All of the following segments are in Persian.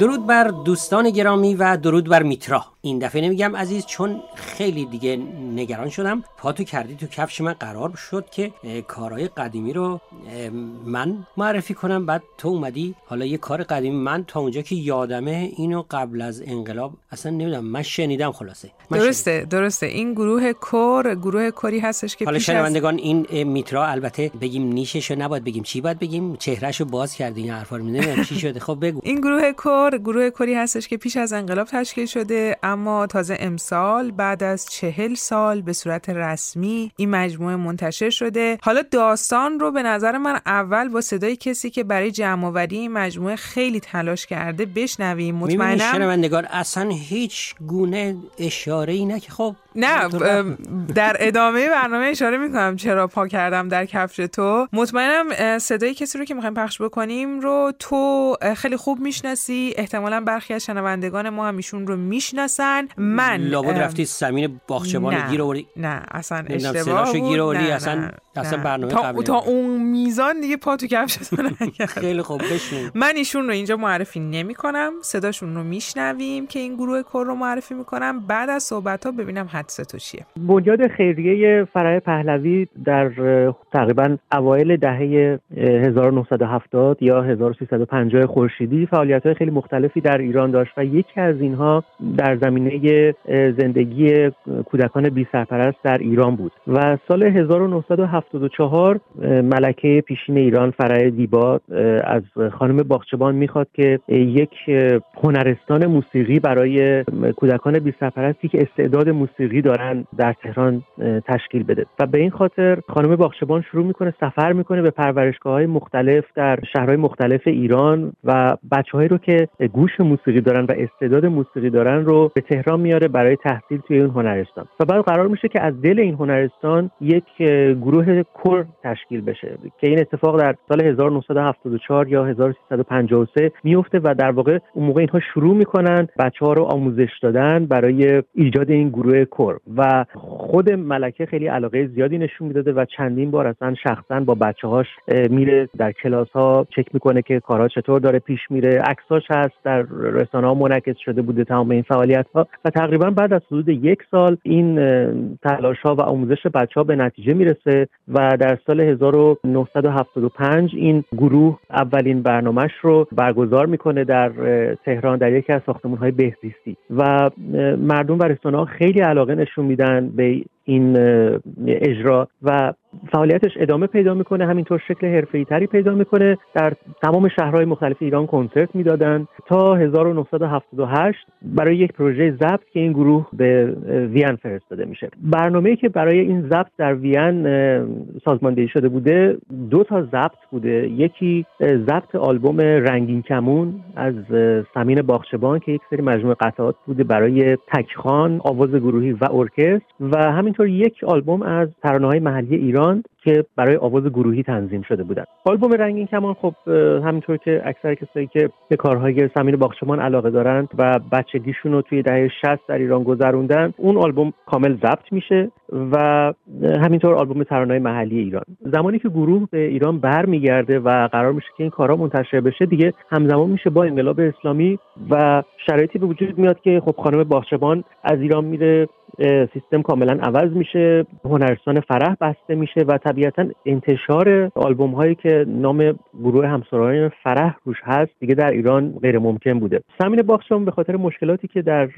درود بر دوستان گرامی و درود بر میترا. این دفعه نمیگم عزیز چون خیلی دیگه نگران شدم. پاتو کردی تو کفش من قرار شد که کارهای قدیمی رو من معرفی کنم. بعد تو اومدی حالا یه کار قدیمی من تا اونجا که یادمه اینو قبل از انقلاب اصلا نمی‌دونم من شنیدم خلاصه. من درسته شنیدم. درسته. این گروه کور گروه کوری هستش که حالا شنوندگان از... این میترا البته بگیم نیششو نباید بگیم چی باید بگیم؟ چهرهشو باز کردین این حرفا رو چی شده؟ خب بگو. این گروه کور گروه کوری هستش که پیش از انقلاب تشکیل شده اما تازه امسال بعد از چهل سال به صورت رسمی این مجموعه منتشر شده. حالا داستان رو به نظر من اول با صدای کسی که برای جمع آوری این مجموعه خیلی تلاش کرده بشنویم. مطمئنم شنوندگان اصلا هیچ گونه اشاره ای نه که خب نه در ادامه برنامه اشاره می‌کنم چرا پا کردم در کفش تو. مطمئنم صدای کسی رو که می‌خوایم پخش بکنیم رو تو خیلی خوب می‌شناسی. احتمالا برخی از شنوندگان ما هم ایشون رو می‌شناسن. من لابد رفتی سمین باغچبان گیر آوردی؟ نه اصلا اشتباه بود. گیر آوردی؟ اصلا اصلا برنامه تا, تا اون میزان دیگه پا تو کفشتون خیلی خوب بشنویم من ایشون رو اینجا معرفی نمی کنم صداشون رو میشنویم که این گروه کور رو معرفی می‌کنم. بعد از صحبت ها ببینم حدس تو چیه؟ بنیاد خیریه فرای پهلوی در تقریبا اوایل دهه 1970 یا 1350 خورشیدی فعالیت های خیلی مختلفی در ایران داشت و یکی از اینها در زمینه زندگی کودکان بی سرپرست در ایران بود و سال 1974 ملکه پیشین ایران فرای دیبا از خانم باغچبان می‌خواد که یک هنرستان موسیقی برای کودکان بی سرپرستی که استعداد موسیقی دارن در تهران تشکیل بده. و به این خاطر خانم باغچبان شروع می‌کنه سفر می‌کنه به پرورشگاه های مختلف در شهرهای مختلف ایران و بچههایی رو که گوش موسیقی دارن و استعداد موسیقی دارن رو به تهران میاره برای تحصیل توی این هنرستان. و بعد قرار میشه که از دل این هنرستان یک گروه کور تشکیل بشه که این اتفاق در سال 1974 یا 1353 میفته و در واقع اون موقع اینها شروع می‌کنن بچه ها رو آموزش دادن برای ایجاد این گروه کور و خود ملکه خیلی علاقه زیادی نشون می‌داده و چندین بار اصلا شخصا با بچه هاش میره در کلاس ها چک می‌کنه که کارها چطور داره پیش میره. عکساش هست در رسانه ها منعکس شده بوده تمام این فعالیت ها و تقریبا بعد از حدود یک سال این تلاش ها و آموزش بچه ها به نتیجه می‌رسه و در سال 1975 این گروه اولین برنامهش رو برگزار می‌کنه در تهران در یکی از ساختمان های بهزیستی. و مردم و رسانه ها خیلی علاقه نشون میدن به این اجرا و فعالیتش ادامه پیدا می‌کنه همینطور شکل حرفه‌ای تری پیدا می‌کنه. در تمام شهرهای مختلف ایران کنسرت می‌دادن. تا 1978 برای یک پروژه ضبط که این گروه به وین فرستاده میشه. برنامه‌ای که برای این ضبط در وین سازماندهی شده بوده دو تا ضبط بوده. یکی ضبط آلبوم رنگین کمون از سمین باغچبان که یک سری مجموعه قطعات بوده برای تکخان آواز گروهی و ارکستر. و همینطور یک آلبوم از ترانه‌های محلی ایران که برای آواز گروهی تنظیم شده بودن. آلبوم رنگین کمان خب همینطور که اکثر کسایی که به کارهای سمین باغچمان علاقه دارند و بچگیشون رو توی دهه 60 در ایران گذروندن اون آلبوم کامل ضبط میشه و همینطور آلبوم ترانه‌های محلی ایران. زمانی که گروه به ایران برمیگرده و قرار میشه که این کارها منتشر بشه دیگه همزمان میشه با انقلاب اسلامی و شرایطی به وجود میاد که خب خانم باغچبان از ایران میره سیستم کاملا عوض میشه هنرستان فرح بسته میشه و طبیعتا انتشار آلبوم هایی که نام گروه همسرایان فرح روش هست دیگه در ایران غیر ممکن بوده سمین باخشان به خاطر مشکلاتی که در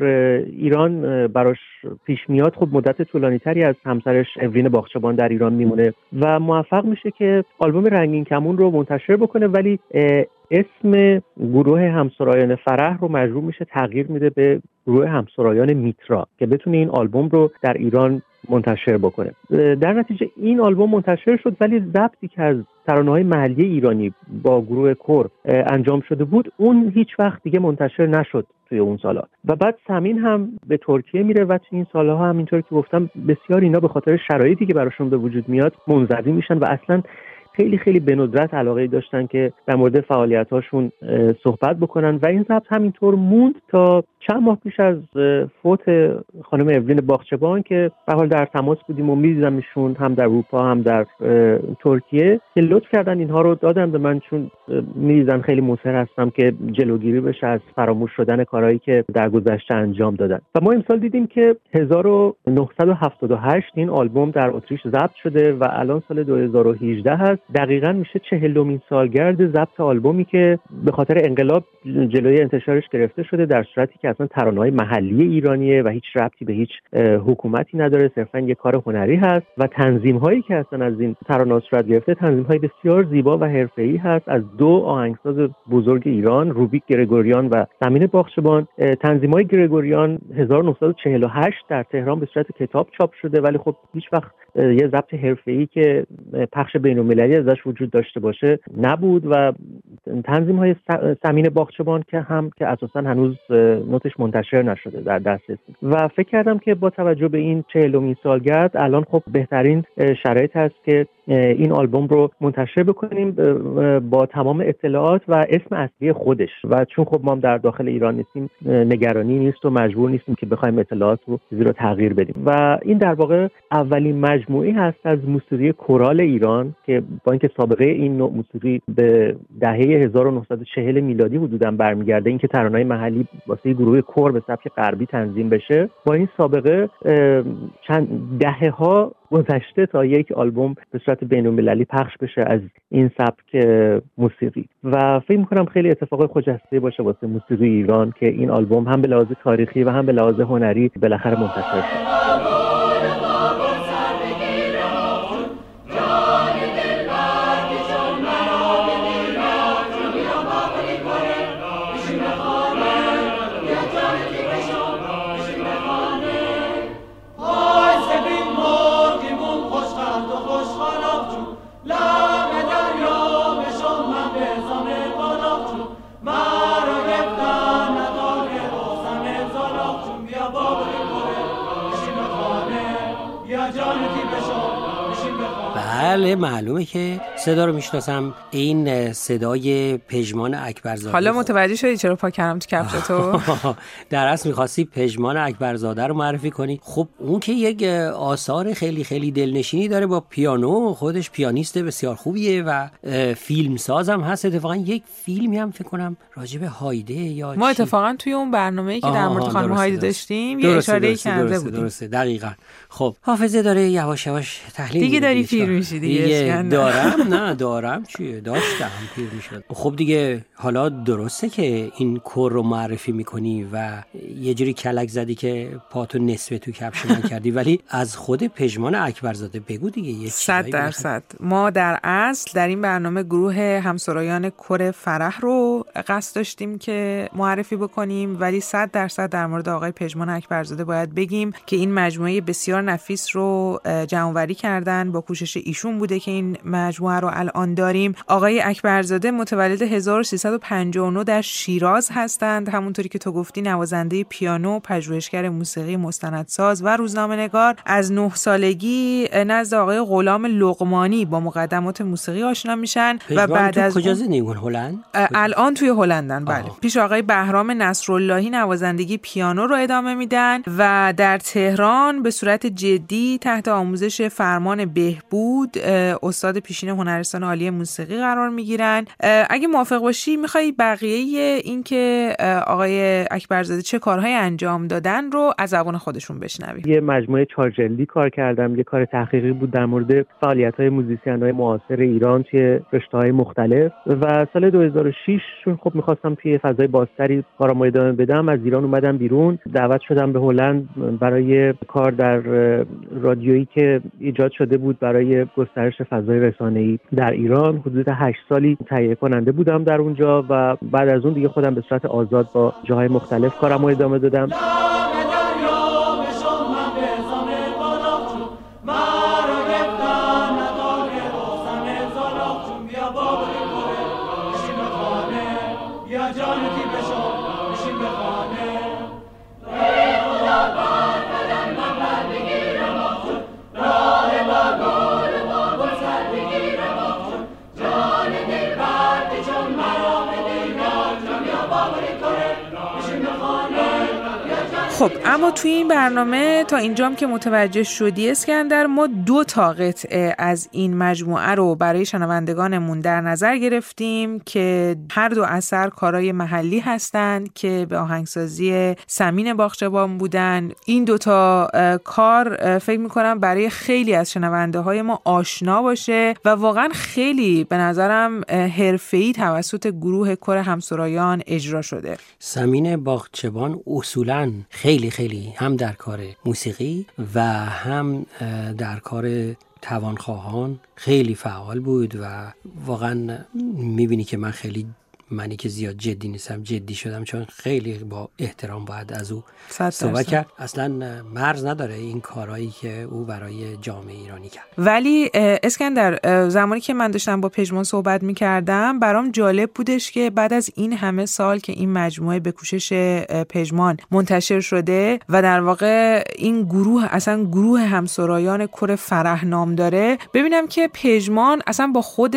ایران براش پیش میاد خب مدت طولانی تری از همسرش اوین باخچبان در ایران میمونه و موفق میشه که آلبوم رنگین کمون رو منتشر بکنه ولی اسم گروه همسرایان فرح رو مجبور میشه تغییر میده به گروه همسرایان میترا که بتونه این آلبوم رو در ایران منتشر بکنه. در نتیجه این آلبوم منتشر شد ولی ضبطی که از ترانه های محلی ایرانی با گروه کور انجام شده بود اون هیچ وقت دیگه منتشر نشد توی اون سالها و بعد سمین هم به ترکیه میره و توی این سالها هم اینطور که گفتم بسیار اینا به خاطر شرایطی که براشون به وجود میاد منزوی میشن و اصلا خیلی خیلی به ندرت علاقه داشتن که در مورد فعالیت هاشون صحبت بکنن. و این ضبط همینطور موند تا چند ماه پیش از فوت خانم اولین باخچبان که به حال در تماس بودیم و میدیدمشون هم در اروپا هم در ترکیه که لطف کردن اینها رو دادن به من چون می‌دیدن خیلی مصر هستم که جلوگیری بشه از فراموش شدن کارهایی که در گذشته انجام دادن. و ما امسال دیدیم که 1978 این آلبوم در اتریش ضبط شده و الان سال 2018 هست. دقیقا میشه چهلمین سالگرد ضبط آلبومی که به خاطر انقلاب جلوی انتشارش گرفته شده در صورتی که اصلا ترانه‌های محلی ایرانیه و هیچ ربطی به هیچ حکومتی نداره صرفا یه کار هنری هست و تنظیم هایی که اصلا از این ترانه صورت گرفته تنظیم های بسیار زیبا و حرفه‌ای هست. از دو آهنگساز بزرگ ایران روبیک گرگوریان و زمین باخشبان تنظیم های گرگوریان 1948 در تهران به صورت کتاب چاپ شده ولی خب هیچ وقت یه ضبط حرفه‌ای که پخش بین‌المللی ازش وجود داشته باشه نبود. و تنظیم های سمین باخچبان که هم که اساسا هنوز نوتش منتشر نشده در دسترسی و فکر کردم که با توجه به این چهلمین سالگرد الان خب بهترین شرایط هست که این آلبوم رو منتشر بکنیم با تمام اطلاعات و اسم اصلی خودش. و چون خب ما در داخل ایران نیستیم نگرانی نیست و مجبور نیستیم که بخوایم اطلاعات رو چیزی رو تغییر بدیم. و این در واقع اولین مجموعی هست از موسیقی کورال ایران که با اینکه سابقه این نوع موسیقی به دهه 1940 میلادی حدودا برمیگرده اینکه ترانه‌های محلی واسه گروه کور به سبک غربی تنظیم بشه با این سابقه چند دهه ها گذشته تا یک آلبوم به صورت بین پخش بشه از این سبک موسیقی. و فکر می‌کنم خیلی اتفاق خجسته باشه واسه موسیقی ایران که این آلبوم هم به لحاظ تاریخی و هم به لحاظ هنری بالاخره منتشر شد معلومه که صدا رو می‌شناسم. این صدای پژمان اکبرزاده حالا متوجه شدی چرا پا کردم تو کفش تو؟ در اصل می‌خواستی پژمان اکبرزاده رو معرفی کنی. خب اون که یک آثار خیلی خیلی دلنشینی داره با پیانو خودش پیانیست بسیار خوبیه و فیلم سازم هست. اتفاقا یک فیلمی هم فکر کنم راجب هایده یا ما اتفاقا توی اون برنامه‌ای که در مورد خانم هایده داشتیم یه اشاره کرده بودیم. درسته. دقیقاً. خب حافظه داره یواش یواش تحلیل دیگه داری پیر میشی دیگه دارم. نه دارم چیه داشتم پیر می‌شد. خب دیگه حالا درسته که این کور رو معرفی می‌کنی و یه جوری کلک زدی که پاتو نصفه تو کفش من کردی ولی از خود پژمان اکبرزاده بگو دیگه یه صد درصد. ما در اصل در این برنامه گروه همسرایان کور فرح رو قصد داشتیم که معرفی بکنیم ولی صد درصد در مورد آقای پژمان اکبرزاده باید بگیم که این مجموعه بسیار نفیس رو جمعوری کردن. با کوشش ایشون بوده که این مجموعه رو الان داریم. آقای اکبرزاده متولد 1359 در شیراز هستند. همونطوری که تو گفتی نوازنده پیانو پژوهشگر موسیقی مستندساز و روزنامه نگار از نه سالگی نزد آقای غلام لقمانی با مقدمات موسیقی آشنا میشن و بعد از کجا هلند؟ الان توی هلندن بله. پیش آقای بهرام نصراللهی نوازندگی پیانو رو ادامه میدن و در تهران به صورت جدی تحت آموزش فرمان بهبود استاد پیشین هنرستان عالی موسیقی قرار می‌گیرن. اگه موافق باشی می‌خوای بقیه اینکه آقای اکبرزاده چه کارهایی انجام دادن رو از زبان خودشون بشنویم یه مجموعه چارجلدی کار کردم. یه کار تحقیقی بود در مورد فعالیت های موزیسین های معاصر ایران توی رشته های مختلف. و سال 2006 چون خب می‌خواستم توی فضای بازتری کارم ادامه بدم از ایران اومدم بیرون. دعوت شدم به هلند برای کار در رادیویی که ایجاد شده بود برای گسترش فضای رسانه‌ای. در ایران حدود هشت سالی تهیه کننده بودم در اونجا و بعد از اون دیگه خودم به صورت آزاد با جاهای مختلف کارم رو ادامه دادم. خب اما توی این برنامه تا اینجام که متوجه شدی اسکندر ما دو تا قطعه از این مجموعه رو برای شنوندگانمون در نظر گرفتیم که هر دو اثر کارای محلی هستند که به آهنگسازی سمین باخچبان بودن. این دوتا کار فکر می‌کنم برای خیلی از شنونده های ما آشنا باشه و واقعا خیلی به نظرم حرفه‌ای توسط گروه کر همسرایان اجرا شده. سمین باخچبان اصولا خیلی خیلی هم در کار موسیقی و هم در کار توانخواهان خیلی فعال بود و واقعا می‌بینی که من خیلی منی که زیاد جدی نیستم جدی شدم چون خیلی با احترام باید از او صحبت کرد. اصلا مرز نداره این کارهایی که او برای جامعه ایرانی کرد. ولی اسکندر زمانی که من داشتم با پژمان صحبت می‌کردم برام جالب بودش که بعد از این همه سال که این مجموعه به کوشش پژمان منتشر شده و در واقع این گروه اصلا گروه همسرایان کر فرح نام داره ببینم که پژمان اصلا با خود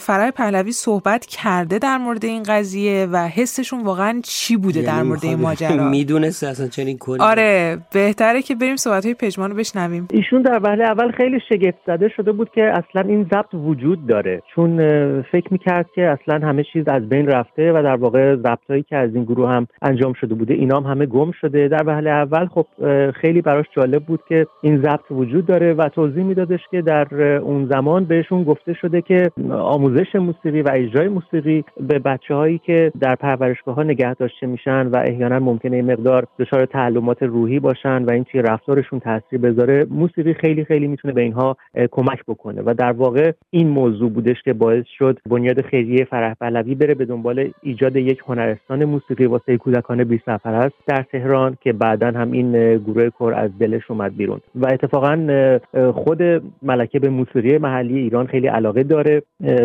فرح پهلوی صحبت کرده در مورد این قضیه و حسشون واقعا چی بوده در یعنی مورد این ماجرا؟ می‌دونسته اصلا چنین کنی آره بهتره که بریم صحبت های پژمان رو بشنویم. ایشون در وهله اول خیلی شگفت زده شده بود که اصلا این ضبط وجود داره. چون فکر می‌کرد که اصلا همه چیز از بین رفته و در واقع ضبطایی که از این گروه هم انجام شده بوده اینا هم همه گم شده. در وهله اول خب خیلی براش جالب بود که این ضبط وجود داره و توضیح میدادش که در اون زمان بهشون گفته شده که آموزش موسیقی و اجرای موسیقی به بچه هایی که در پرورشگاه ها نگه داشته میشن و احیانا ممکنه مقدار دچار تعلمات روحی باشن و این چی رفتارشون تاثیر بذاره موسیقی خیلی خیلی می‌تونه به اینها کمک بکنه و در واقع این موضوع بودش که باعث شد بنیاد خیریه فرح پهلوی بره به دنبال ایجاد یک هنرستان موسیقی واسه کودکان بی است در تهران که بعدا هم این گروه کور از دلش اومد بیرون. و اتفاقا خود ملکه به موسیقی محلی ایران خیلی علاقه داره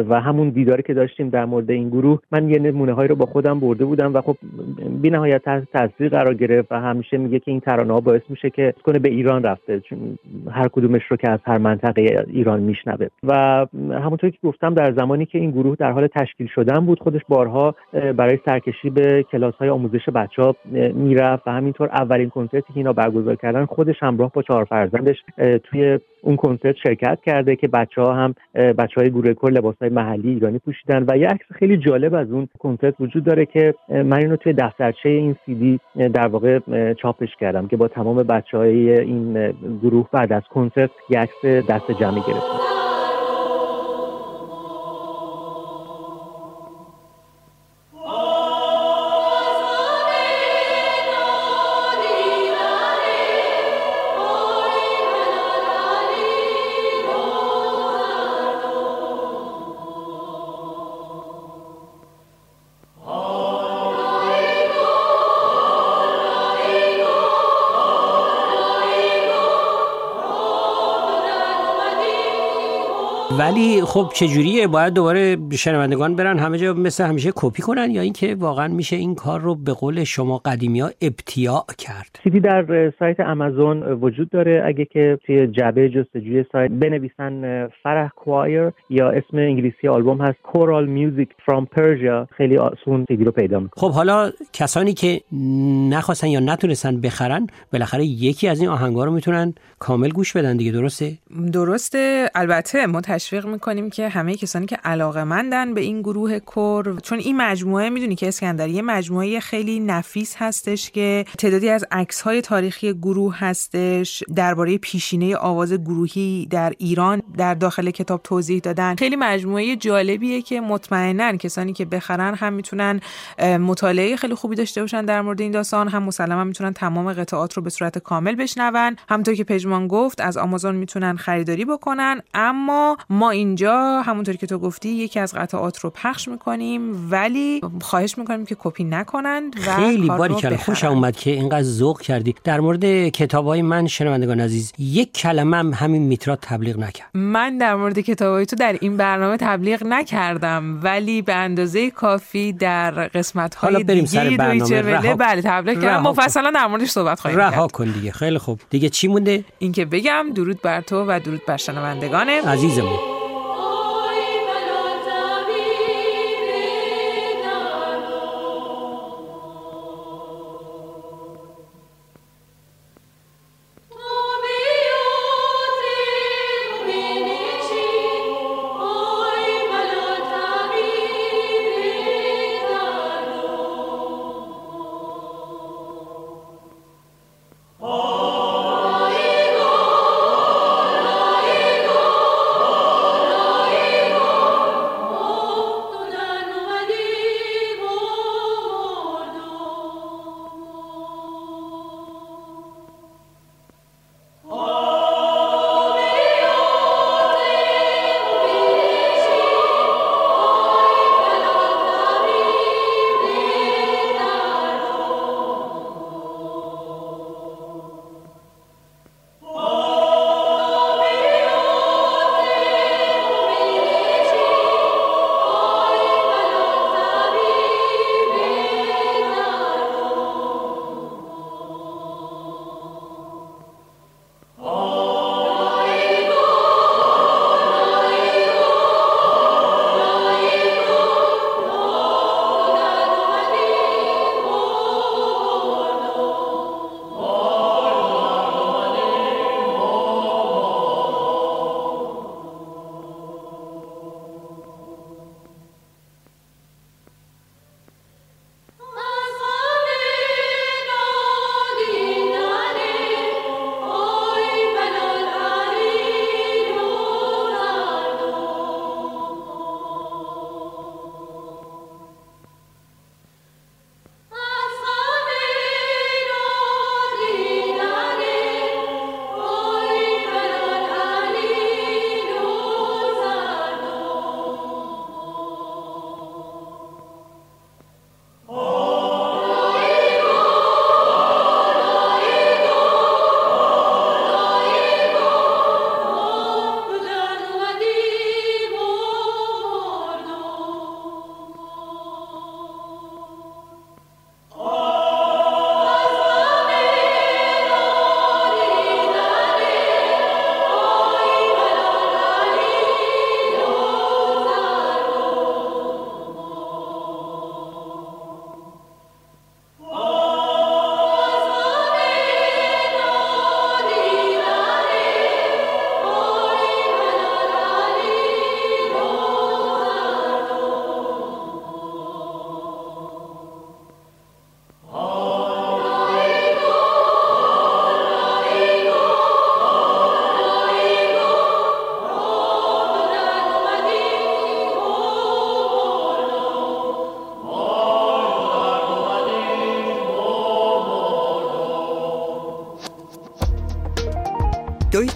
و همون دیداری که داشتیم در مورد این گروه من یه نمونه هایی رو با خودم برده بودم و خب بی نهایت تاثیر قرار گرفت و همیشه میگه که این ترانه ها باعث میشه که کنه به ایران رفته چون هر کدومش رو که از هر منطقه ایران میشنوه. و همونطور که گفتم در زمانی که این گروه در حال تشکیل شدن بود خودش بارها برای سرکشی به کلاس های آموزش بچه ها می‌رفت و همینطور اولین کنسرتی که اینا برگزار کردن خودش همراه با چهار فرزندش توی اون کنسرت شرکت کرده که بچه ها هم بچه های گروه کل لباس های محلی ایرانی پوشیدن. و یه عکس خیلی جالب از اون کنسرت وجود داره که من اینو توی دفترچه این سی در واقع چاپش کردم که با تمام بچه های این گروه بعد از کنسرت یه عکس دست جمعی گرفتم. ولی خب چجوریه؟ باید دوباره شنوندگان برن همه جا مثل همیشه کپی کنن یا اینکه واقعا میشه این کار رو به قول شما قدیمی ها ابتیاع کرد؟ سیدی در سایت آمازون وجود داره. اگه که توی جعبه جستجوی سایت بنویسن فرح کوایر یا اسم انگلیسی آلبوم هست کورال میوزیک فرام پرژیا خیلی آسون سیدی رو پیدا می‌کنه. خب حالا کسانی که نخواستن یا نتونستن بخرن بالاخره یکی از این آهنگا رو می‌تونن کامل گوش بدن دیگه درسته؟ درسته. البته تشویق می‌کنیم که همه کسانی که علاقه مندن به این گروه کور چون این مجموعه می‌دونی که اسکندر یه مجموعه خیلی نفیس هستش که تعدادی از عکس های تاریخی گروه هستش درباره پیشینه آواز گروهی در ایران در داخل کتاب توضیح دادن. خیلی مجموعه جالبیه که مطمئنا کسانی که بخرن هم می‌تونن مطالعه خیلی خوبی داشته باشن در مورد این داستان هم مسلما می‌تونن تمام قطعات رو به صورت کامل بشنون. همونطور که پژمان گفت از آمازون می‌تونن خریداری بکنن اما ما اینجا همونطور که تو گفتی یکی از قطعات رو پخش می‌کنیم ولی خواهش می‌کنیم که کپی نکنند و خیلی باری کلا خوش اومد که اینقدر ذوق کردی. در مورد کتاب های من شنوندگان عزیز یک کلمه هم همین میترا تبلیغ نکرد. من در مورد کتاب تو در این برنامه تبلیغ نکردم ولی به اندازه کافی در قسمت های دیگه سر برنامه. بله تبلیغ کردم. مفصلا در موردش صحبت خواهیم رها کن دیگه. خیلی خوب. دیگه چی مونده؟ اینکه بگم درود بر تو و درود بر شنوندگان عزیزمون.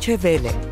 Deutsche Welle